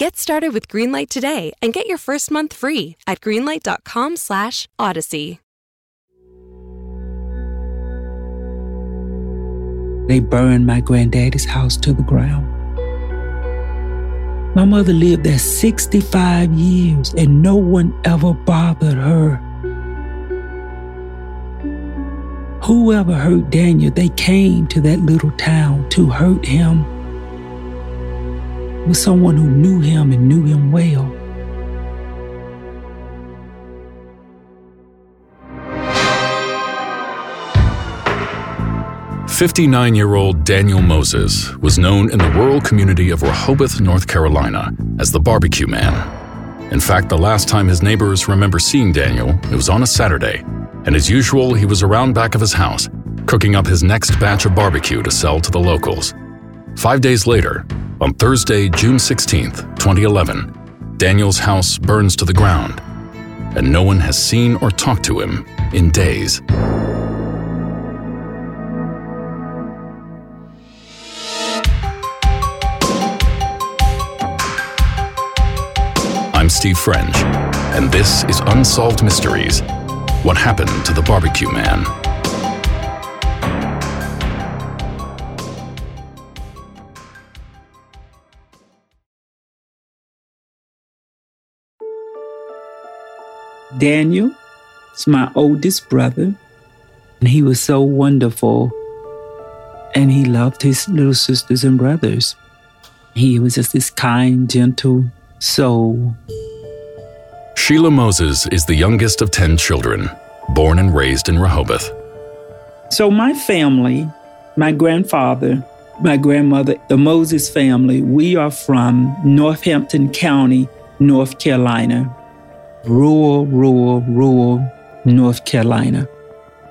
Get started with Greenlight today and get your first month free at greenlight.com/odyssey. They burned my granddaddy's house to the ground. My mother lived there 65 years and no one ever bothered her. Whoever hurt Daniel, they came to that little town to hurt him. It was someone who knew him and knew him well. Fifty-nine-year-old Daniel Moses was known in the rural community of Rehoboth, North Carolina, as the Barbecue Man. In fact, the last time his neighbors remember seeing Daniel, it was on a Saturday, and as usual, he was around back of his house, cooking up his next batch of barbecue to sell to the locals. Five days later, on Thursday, June 16th, 2011, Daniel's house burns to the ground, and no one has seen or talked to him in days. I'm Steve French, and this is Unsolved Mysteries What Happened to the Barbecue Man? Daniel is my oldest brother, and he was so wonderful. And he loved his little sisters and brothers. He was just this kind, gentle soul. Sheila Moses is the youngest of 10 children, born and raised in Rehoboth. So, my family, my grandfather, my grandmother, the Moses family, we are from Northampton County, North Carolina. Rural, rural, rural North Carolina.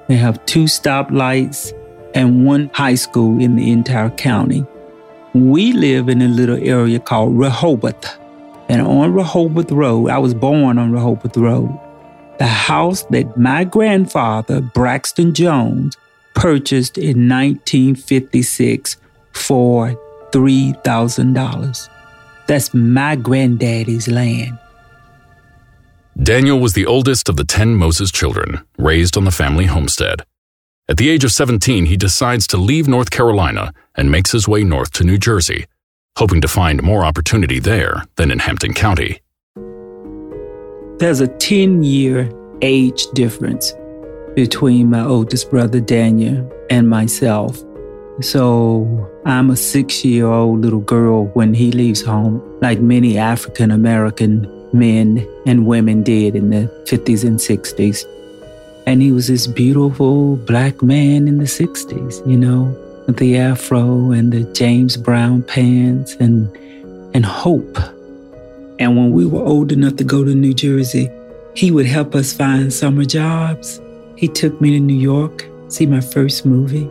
They have two stoplights and one high school in the entire county. We live in a little area called Rehoboth. And on Rehoboth Road, I was born on Rehoboth Road. The house that my grandfather, Braxton Jones, purchased in 1956 for $3,000. That's my granddaddy's land. Daniel was the oldest of the 10 Moses children, raised on the family homestead. At the age of 17, he decides to leave North Carolina and makes his way north to New Jersey, hoping to find more opportunity there than in Hampton County. There's a 10 year age difference between my oldest brother Daniel and myself. So I'm a six year old little girl when he leaves home, like many African American men and women did in the 50s and 60s. And he was this beautiful black man in the 60s, you know, with the afro and the James Brown pants and, and hope. And when we were old enough to go to New Jersey, he would help us find summer jobs. He took me to New York, see my first movie.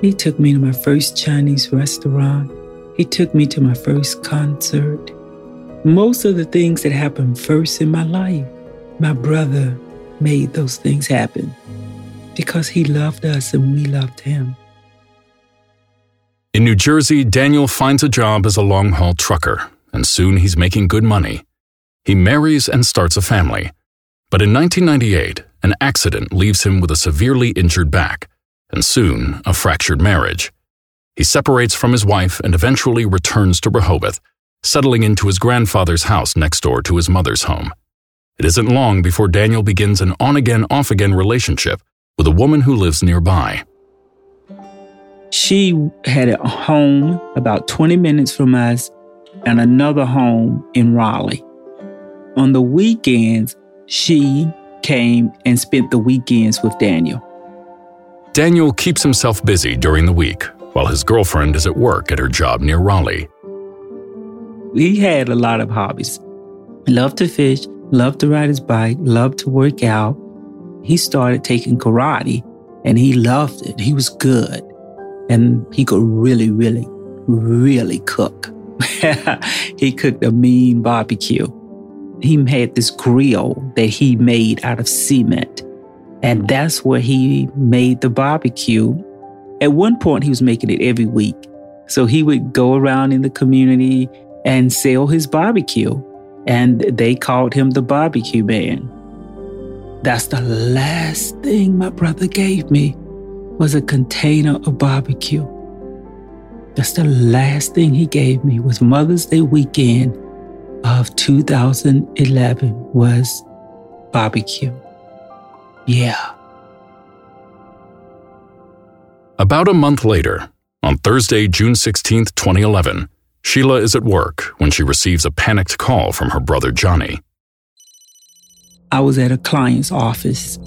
He took me to my first Chinese restaurant. He took me to my first concert. Most of the things that happened first in my life, my brother made those things happen because he loved us and we loved him. In New Jersey, Daniel finds a job as a long haul trucker, and soon he's making good money. He marries and starts a family. But in 1998, an accident leaves him with a severely injured back, and soon a fractured marriage. He separates from his wife and eventually returns to Rehoboth, settling into his grandfather's house next door to his mother's home. It isn't long before Daniel begins an on again, off again relationship with a woman who lives nearby. She had a home about 20 minutes from us and another home in Raleigh. On the weekends, she came and spent the weekends with Daniel. Daniel keeps himself busy during the week while his girlfriend is at work at her job near Raleigh. He had a lot of hobbies. Loved to fish, loved to ride his bike, loved to work out. he started taking karate and he loved it. He was good. And he could really, really, really cook. he cooked a mean barbecue. He had this grill that he made out of cement. And that's where he made the barbecue. At one point, he was making it every week. So he would go around in the community and sell his barbecue. And they called him the barbecue man. That's the last thing my brother gave me was a container of barbecue. That's the last thing he gave me was Mother's Day weekend of 2011 was barbecue. Yeah. About a month later, on Thursday, June 16, 2011, Sheila is at work when she receives a panicked call from her brother Johnny. I was at a client's office.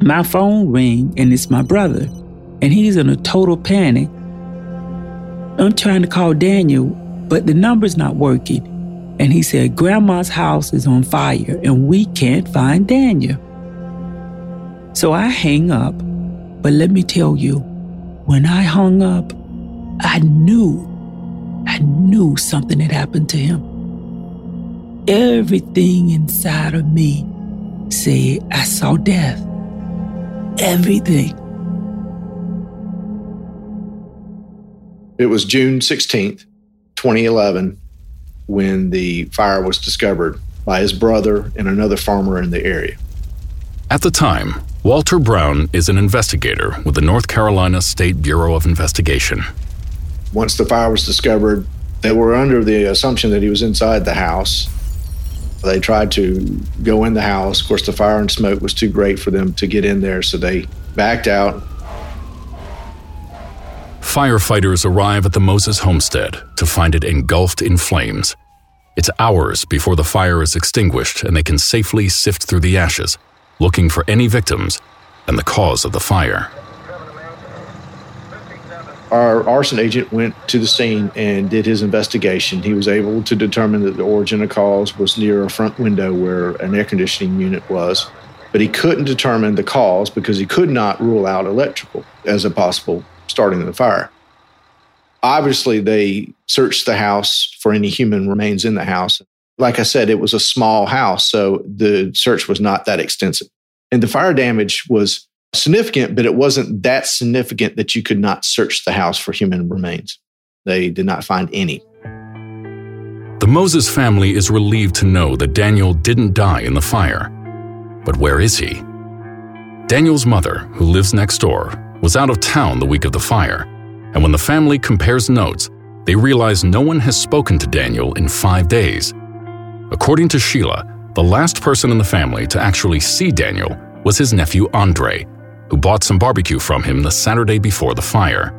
My phone rang and it's my brother, and he's in a total panic I'm trying to call Daniel, but the number's not working. And he said, Grandma's house is on fire and we can't find Daniel. So I hang up. But let me tell you, when I hung up, I knew, I knew something had happened to him. Everything inside of me said, I saw death. Everything. It was June 16th, 2011, when the fire was discovered by his brother and another farmer in the area. At the time, Walter Brown is an investigator with the North Carolina State Bureau of Investigation. Once the fire was discovered, they were under the assumption that he was inside the house. They tried to go in the house. Of course, the fire and smoke was too great for them to get in there, so they backed out Firefighters arrive at the Moses homestead to find it engulfed in flames. It's hours before the fire is extinguished and they can safely sift through the ashes, looking for any victims and the cause of the fire. Our arson agent went to the scene and did his investigation. He was able to determine that the origin of cause was near a front window where an air conditioning unit was, but he couldn't determine the cause because he could not rule out electrical as a possible starting of the fire. Obviously, they searched the house for any human remains in the house. Like I said, it was a small house, so the search was not that extensive. And the fire damage was significant, but it wasn't that significant that you could not search the house for human remains. They did not find any. The Moses family is relieved to know that Daniel didn't die in the fire. But where is he? Daniel's mother, who lives next door, was out of town the week of the fire, and when the family compares notes, they realize no one has spoken to Daniel in five days. According to Sheila, the last person in the family to actually see Daniel was his nephew Andre, who bought some barbecue from him the Saturday before the fire.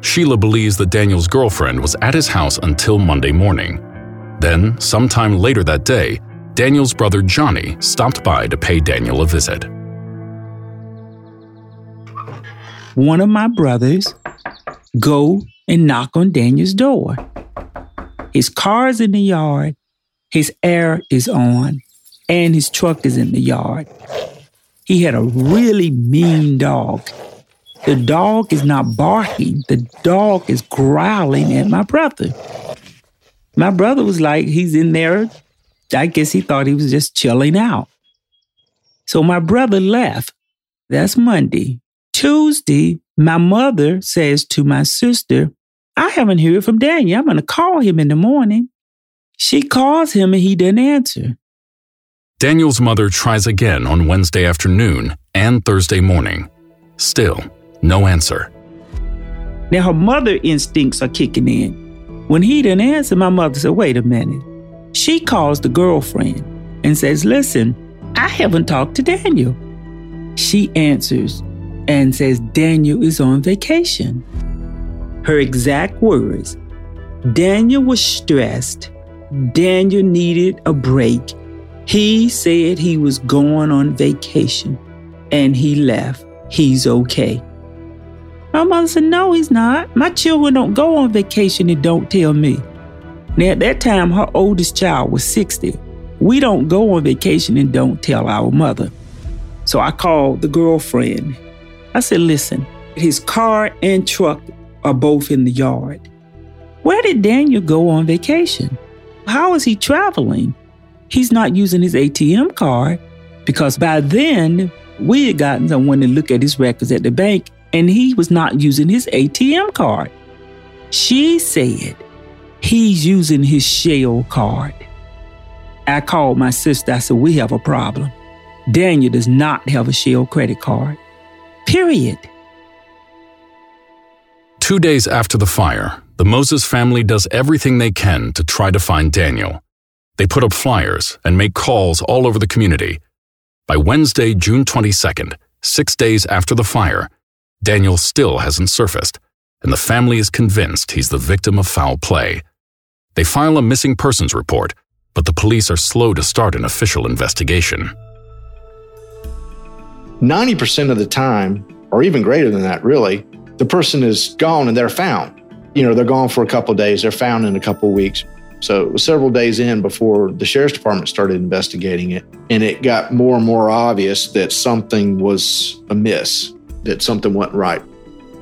Sheila believes that Daniel's girlfriend was at his house until Monday morning. Then, sometime later that day, Daniel's brother Johnny stopped by to pay Daniel a visit. one of my brothers go and knock on Daniel's door. His car's in the yard, his air is on, and his truck is in the yard. He had a really mean dog. The dog is not barking, the dog is growling at my brother. My brother was like, he's in there. I guess he thought he was just chilling out. So my brother left. That's Monday. Tuesday, my mother says to my sister, I haven't heard from Daniel. I'm going to call him in the morning. She calls him and he didn't answer. Daniel's mother tries again on Wednesday afternoon and Thursday morning. Still, no answer. Now her mother instincts are kicking in. When he didn't answer, my mother said, Wait a minute. She calls the girlfriend and says, Listen, I haven't talked to Daniel. She answers, and says Daniel is on vacation. Her exact words Daniel was stressed. Daniel needed a break. He said he was going on vacation and he left. He's okay. My mother said, No, he's not. My children don't go on vacation and don't tell me. Now, at that time, her oldest child was 60. We don't go on vacation and don't tell our mother. So I called the girlfriend. I said, listen, his car and truck are both in the yard. Where did Daniel go on vacation? How is he traveling? He's not using his ATM card because by then we had gotten someone to look at his records at the bank and he was not using his ATM card. She said he's using his Shell card. I called my sister. I said, We have a problem. Daniel does not have a Shell credit card. Period. Two days after the fire, the Moses family does everything they can to try to find Daniel. They put up flyers and make calls all over the community. By Wednesday, June 22nd, six days after the fire, Daniel still hasn't surfaced, and the family is convinced he's the victim of foul play. They file a missing persons report, but the police are slow to start an official investigation. 90% of the time, or even greater than that, really, the person is gone and they're found. You know, they're gone for a couple days, they're found in a couple weeks. So it was several days in before the sheriff's department started investigating it. And it got more and more obvious that something was amiss, that something went right.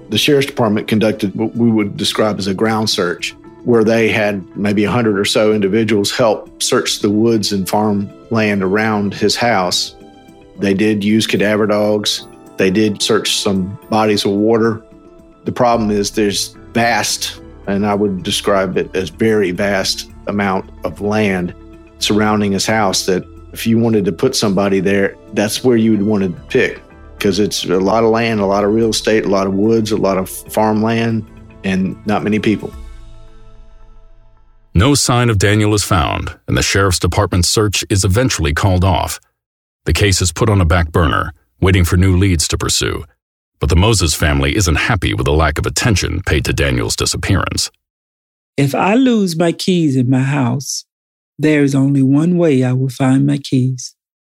The sheriff's department conducted what we would describe as a ground search, where they had maybe 100 or so individuals help search the woods and farmland around his house. They did use cadaver dogs, they did search some bodies of water. The problem is there's vast and I would describe it as very vast amount of land surrounding his house that if you wanted to put somebody there, that's where you would want to pick because it's a lot of land, a lot of real estate, a lot of woods, a lot of farmland, and not many people. No sign of Daniel is found, and the sheriff's department's search is eventually called off. The case is put on a back burner, waiting for new leads to pursue. But the Moses family isn't happy with the lack of attention paid to Daniel's disappearance. If I lose my keys in my house, there is only one way I will find my keys.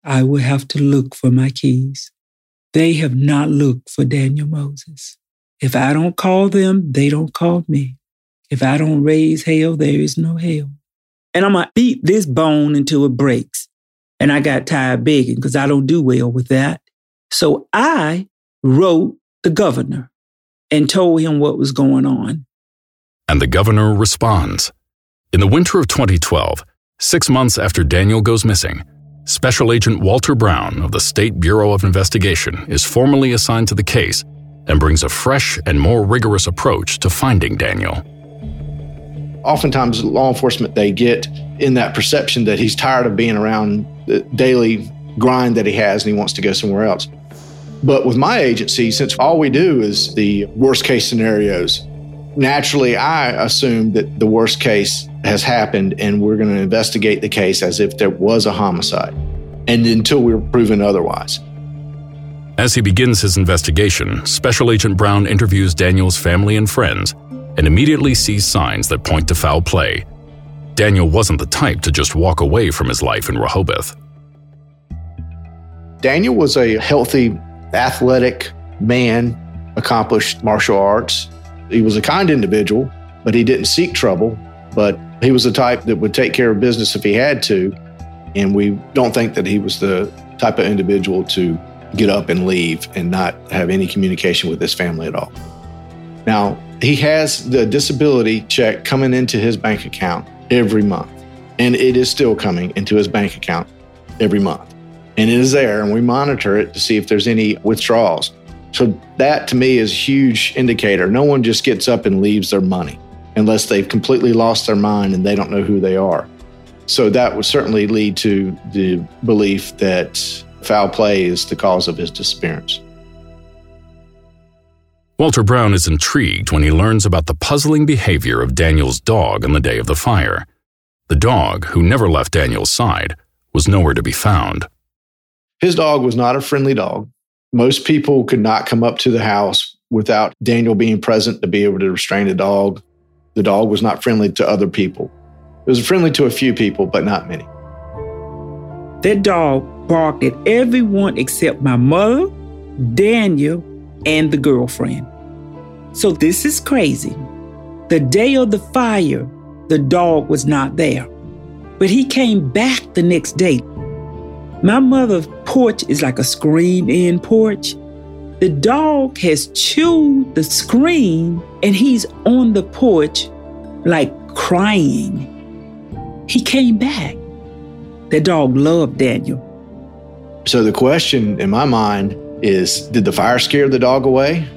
I will have to look for my keys. They have not looked for Daniel Moses. If I don't call them, they don't call me. If I don't raise hell, there is no hell. And I'm going to beat this bone until it breaks. And I got tired begging because I don't do well with that. So I wrote the governor and told him what was going on. And the governor responds. In the winter of 2012, six months after Daniel goes missing, Special Agent Walter Brown of the State Bureau of Investigation is formally assigned to the case and brings a fresh and more rigorous approach to finding Daniel. Oftentimes, law enforcement they get in that perception that he's tired of being around the daily grind that he has and he wants to go somewhere else. But with my agency, since all we do is the worst case scenarios, naturally I assume that the worst case has happened and we're going to investigate the case as if there was a homicide and until we're proven otherwise. As he begins his investigation, Special Agent Brown interviews Daniel's family and friends and immediately sees signs that point to foul play. Daniel wasn't the type to just walk away from his life in Rehoboth. Daniel was a healthy athletic man, accomplished martial arts. He was a kind individual, but he didn't seek trouble. But he was the type that would take care of business if he had to. And we don't think that he was the type of individual to get up and leave and not have any communication with his family at all. Now, he has the disability check coming into his bank account every month, and it is still coming into his bank account every month and it is there and we monitor it to see if there's any withdrawals. So that to me is a huge indicator. No one just gets up and leaves their money unless they've completely lost their mind and they don't know who they are. So that would certainly lead to the belief that foul play is the cause of his disappearance. Walter Brown is intrigued when he learns about the puzzling behavior of Daniel's dog on the day of the fire. The dog, who never left Daniel's side, was nowhere to be found. His dog was not a friendly dog. Most people could not come up to the house without Daniel being present to be able to restrain the dog. The dog was not friendly to other people. It was friendly to a few people, but not many. That dog barked at everyone except my mother, Daniel, and the girlfriend. So this is crazy. The day of the fire, the dog was not there, but he came back the next day My mother's porch is like a screen in porch. The dog has chewed the screen and he's on the porch like crying. He came back. The dog loved Daniel. So the question in my mind is did the fire scare the dog away?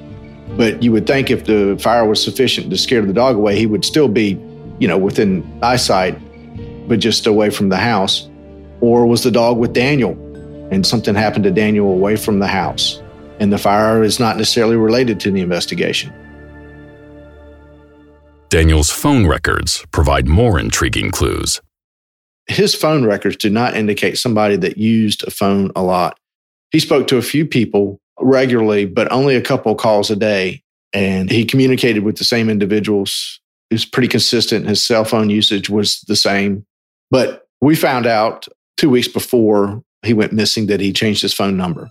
But you would think if the fire was sufficient to scare the dog away, he would still be, you know, within eyesight, but just away from the house. Or was the dog with Daniel and something happened to Daniel away from the house? And the fire is not necessarily related to the investigation. Daniel's phone records provide more intriguing clues. His phone records do not indicate somebody that used a phone a lot. He spoke to a few people regularly, but only a couple calls a day. And he communicated with the same individuals. It was pretty consistent. His cell phone usage was the same. But we found out two weeks before he went missing that he changed his phone number.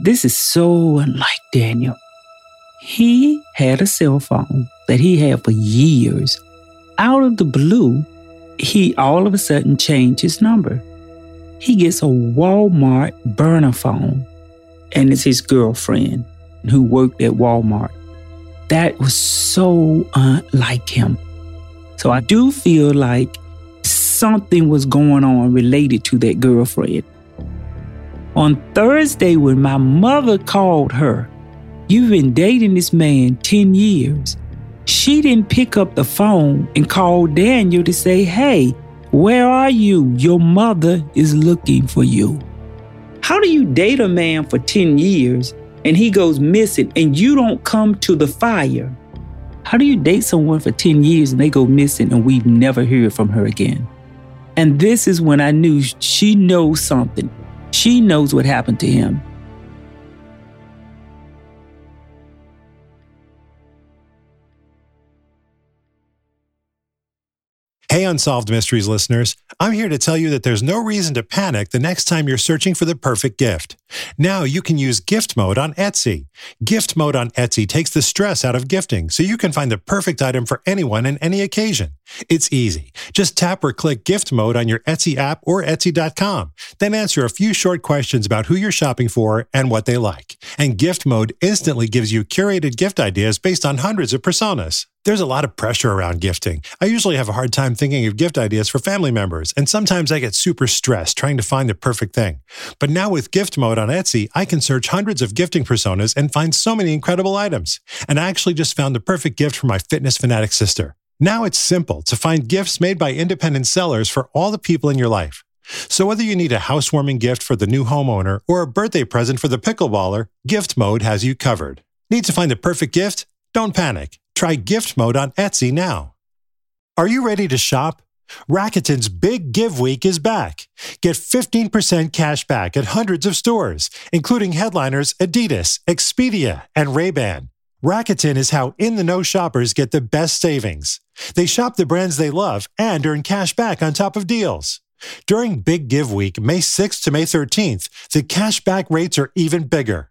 This is so unlike Daniel. He had a cell phone that he had for years. Out of the blue, he all of a sudden changed his number. He gets a Walmart burner phone, and it's his girlfriend who worked at Walmart. That was so unlike him. So I do feel like something was going on related to that girlfriend. On Thursday, when my mother called her, You've been dating this man 10 years. She didn't pick up the phone and call Daniel to say, Hey, where are you? Your mother is looking for you. How do you date a man for 10 years and he goes missing and you don't come to the fire? How do you date someone for 10 years and they go missing and we've never hear from her again? And this is when I knew she knows something. She knows what happened to him. Hey, Unsolved Mysteries listeners. I'm here to tell you that there's no reason to panic the next time you're searching for the perfect gift. Now you can use gift mode on Etsy. Gift mode on Etsy takes the stress out of gifting so you can find the perfect item for anyone and any occasion. It's easy. Just tap or click gift mode on your Etsy app or Etsy.com. Then answer a few short questions about who you're shopping for and what they like. And gift mode instantly gives you curated gift ideas based on hundreds of personas. There's a lot of pressure around gifting. I usually have a hard time thinking of gift ideas for family members, and sometimes I get super stressed trying to find the perfect thing. But now with gift mode on Etsy, I can search hundreds of gifting personas and find so many incredible items. And I actually just found the perfect gift for my fitness fanatic sister. Now it's simple to find gifts made by independent sellers for all the people in your life. So whether you need a housewarming gift for the new homeowner or a birthday present for the pickleballer, gift mode has you covered. Need to find the perfect gift? Don't panic. Try gift mode on Etsy now. Are you ready to shop? Rakuten's Big Give Week is back. Get 15% cash back at hundreds of stores, including headliners Adidas, Expedia, and Ray-Ban. Rakuten is how in-the-know shoppers get the best savings. They shop the brands they love and earn cash back on top of deals. During Big Give Week, May 6th to May 13th, the cash back rates are even bigger.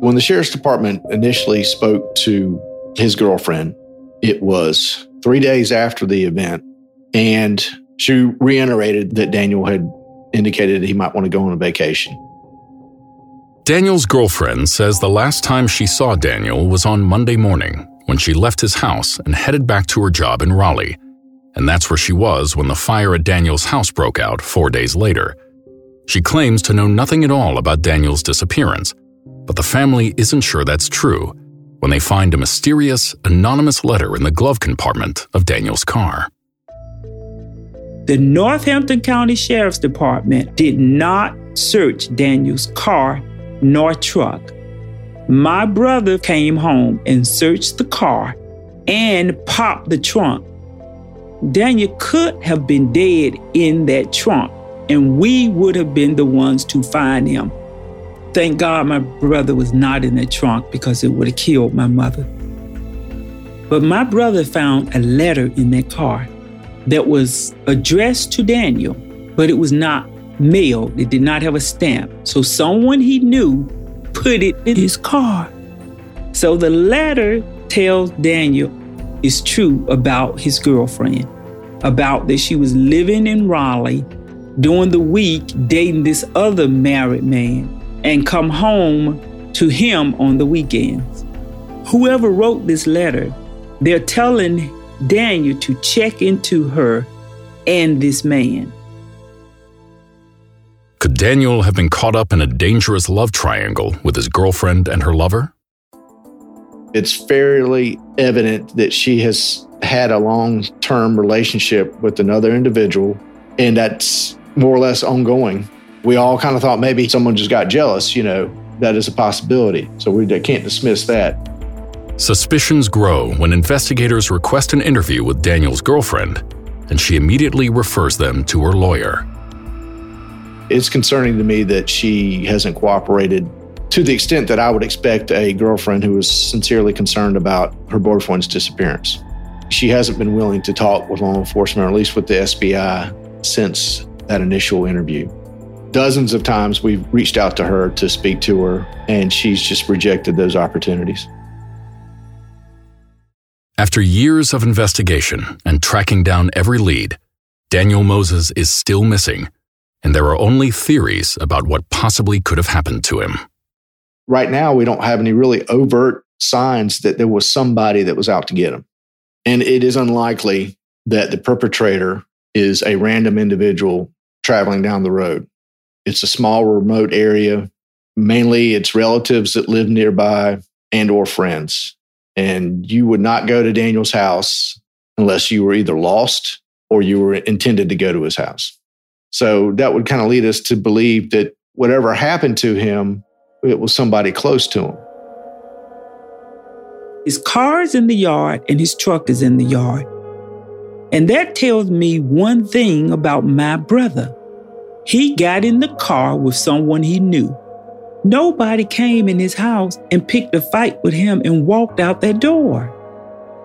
When the sheriff's department initially spoke to his girlfriend, it was three days after the event, and she reiterated that Daniel had indicated he might want to go on a vacation. Daniel's girlfriend says the last time she saw Daniel was on Monday morning when she left his house and headed back to her job in Raleigh. And that's where she was when the fire at Daniel's house broke out four days later. She claims to know nothing at all about Daniel's disappearance but the family isn't sure that's true when they find a mysterious, anonymous letter in the glove compartment of Daniel's car. The Northampton County Sheriff's Department did not search Daniel's car nor truck. My brother came home and searched the car and popped the trunk. Daniel could have been dead in that trunk, and we would have been the ones to find him. Thank God my brother was not in the trunk because it would have killed my mother. But my brother found a letter in that car that was addressed to Daniel, but it was not mailed. It did not have a stamp. So someone he knew put it in his car. So the letter tells Daniel is true about his girlfriend, about that she was living in Raleigh during the week dating this other married man and come home to him on the weekends. Whoever wrote this letter, they're telling Daniel to check into her and this man. Could Daniel have been caught up in a dangerous love triangle with his girlfriend and her lover? It's fairly evident that she has had a long term relationship with another individual, and that's more or less ongoing. We all kind of thought maybe someone just got jealous, you know, that is a possibility. So we can't dismiss that. Suspicions grow when investigators request an interview with Daniel's girlfriend, and she immediately refers them to her lawyer. It's concerning to me that she hasn't cooperated to the extent that I would expect a girlfriend who is sincerely concerned about her boyfriend's disappearance. She hasn't been willing to talk with law enforcement, or at least with the SBI, since that initial interview. Dozens of times we've reached out to her to speak to her, and she's just rejected those opportunities. After years of investigation and tracking down every lead, Daniel Moses is still missing and there are only theories about what possibly could have happened to him. Right now, we don't have any really overt signs that there was somebody that was out to get him. And it is unlikely that the perpetrator is a random individual traveling down the road. It's a small remote area. Mainly it's relatives that live nearby and or friends. And you would not go to Daniel's house unless you were either lost or you were intended to go to his house. So that would kind of lead us to believe that whatever happened to him, it was somebody close to him. His car is in the yard and his truck is in the yard. And that tells me one thing about my brother. He got in the car with someone he knew. Nobody came in his house and picked a fight with him and walked out that door.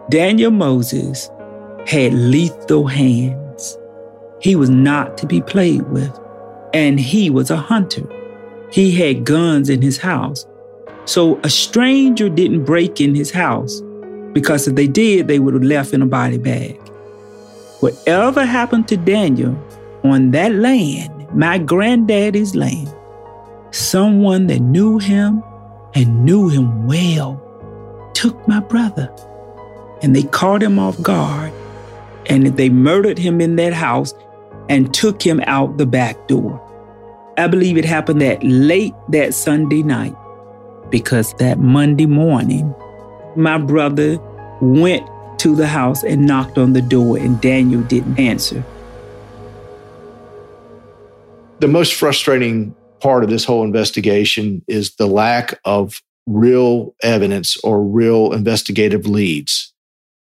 Daniel Moses had lethal hands. He was not to be played with, and he was a hunter. He had guns in his house. So a stranger didn't break in his house because if they did, they would have left in a body bag. Whatever happened to Daniel on that land, my granddaddy's land, someone that knew him and knew him well took my brother. And they caught him off guard and they murdered him in that house and took him out the back door. I believe it happened that late that Sunday night because that Monday morning, my brother went to the house and knocked on the door, and Daniel didn't answer. The most frustrating part of this whole investigation is the lack of real evidence or real investigative leads.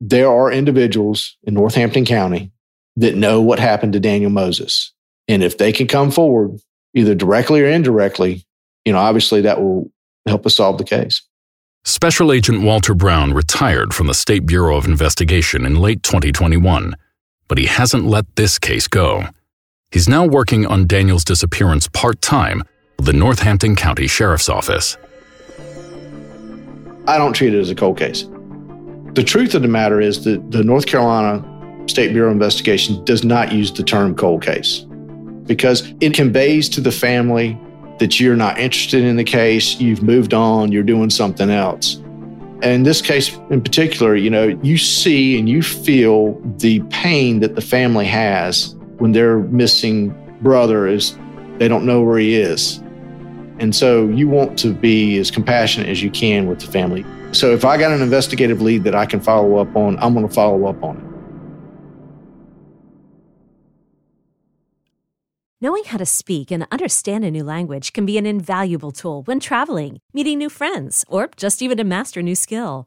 There are individuals in Northampton County that know what happened to Daniel Moses. And if they can come forward, either directly or indirectly, you know, obviously that will help us solve the case. Special Agent Walter Brown retired from the State Bureau of Investigation in late 2021, but he hasn't let this case go. He's now working on Daniel's disappearance part time with the Northampton County Sheriff's Office. I don't treat it as a cold case. The truth of the matter is that the North Carolina State Bureau of Investigation does not use the term cold case because it conveys to the family that you're not interested in the case, you've moved on, you're doing something else. And in this case in particular, you know, you see and you feel the pain that the family has when their missing brother is they don't know where he is. And so you want to be as compassionate as you can with the family. So if I got an investigative lead that I can follow up on, I'm going to follow up on it. Knowing how to speak and understand a new language can be an invaluable tool when traveling, meeting new friends, or just even to master a new skill.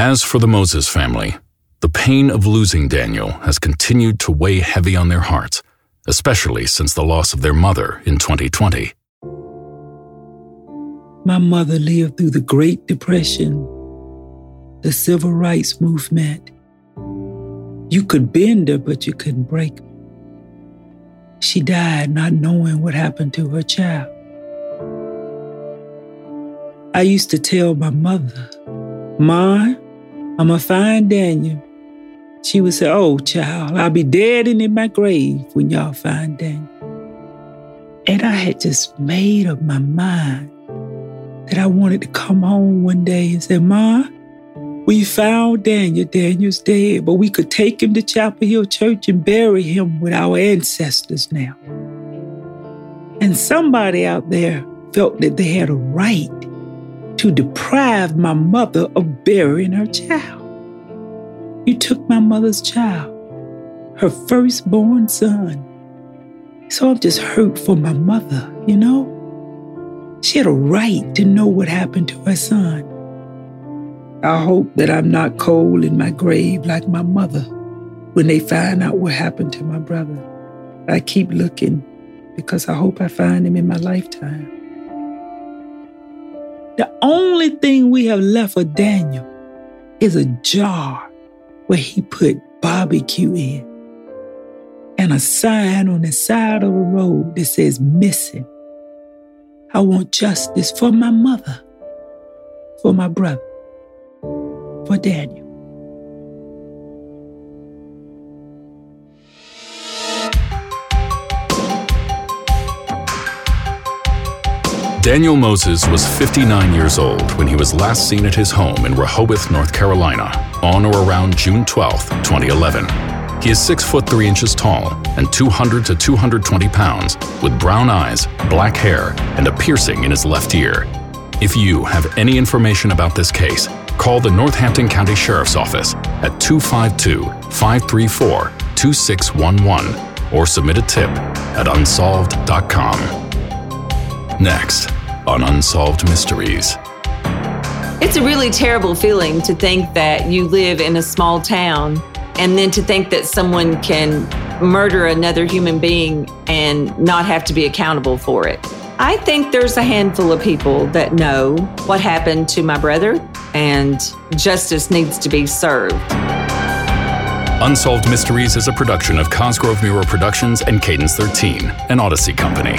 As for the Moses family, the pain of losing Daniel has continued to weigh heavy on their hearts, especially since the loss of their mother in 2020. My mother lived through the Great Depression, the Civil Rights Movement. You could bend her, but you couldn't break her. She died not knowing what happened to her child. I used to tell my mother, Ma, I'm going to find Daniel. She would say, Oh, child, I'll be dead and in my grave when y'all find Daniel. And I had just made up my mind that I wanted to come home one day and say, Ma, we found Daniel. Daniel's dead, but we could take him to Chapel Hill Church and bury him with our ancestors now. And somebody out there felt that they had a right to deprive my mother of burying her child. You took my mother's child, her firstborn son. So I'm just hurt for my mother, you know? She had a right to know what happened to her son. I hope that I'm not cold in my grave like my mother when they find out what happened to my brother. I keep looking because I hope I find him in my lifetime. The only thing we have left for Daniel is a jar where he put barbecue in and a sign on the side of the road that says missing. I want justice for my mother, for my brother, for Daniel. Daniel Moses was 59 years old when he was last seen at his home in Rehoboth, North Carolina, on or around June 12, 2011. He is 6 foot 3 inches tall and 200 to 220 pounds, with brown eyes, black hair, and a piercing in his left ear. If you have any information about this case, call the Northampton County Sheriff's Office at 252 534 2611 or submit a tip at unsolved.com. Next on Unsolved Mysteries. It's a really terrible feeling to think that you live in a small town and then to think that someone can murder another human being and not have to be accountable for it. I think there's a handful of people that know what happened to my brother and justice needs to be served. Unsolved Mysteries is a production of Cosgrove Meurer Productions and Cadence 13, an Odyssey company.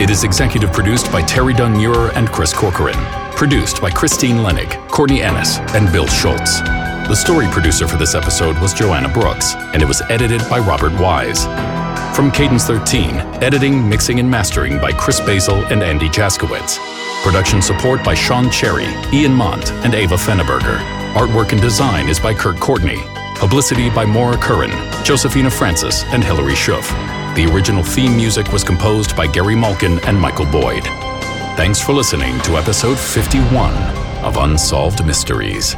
It is executive produced by Terry Dunn Meurer and Chris Corcoran. Produced by Christine Lenig, Courtney Ennis, and Bill Schultz. The story producer for this episode was Joanna Brooks, and it was edited by Robert Wise. From Cadence 13, editing, mixing, and mastering by Chris Basil and Andy Jaskowitz. Production support by Sean Cherry, Ian Mont, and Ava Fenneberger. Artwork and design is by Kurt Courtney. Publicity by Maura Curran, Josephina Francis, and Hilary Schuff. The original theme music was composed by Gary Malkin and Michael Boyd. Thanks for listening to episode 51 of Unsolved Mysteries.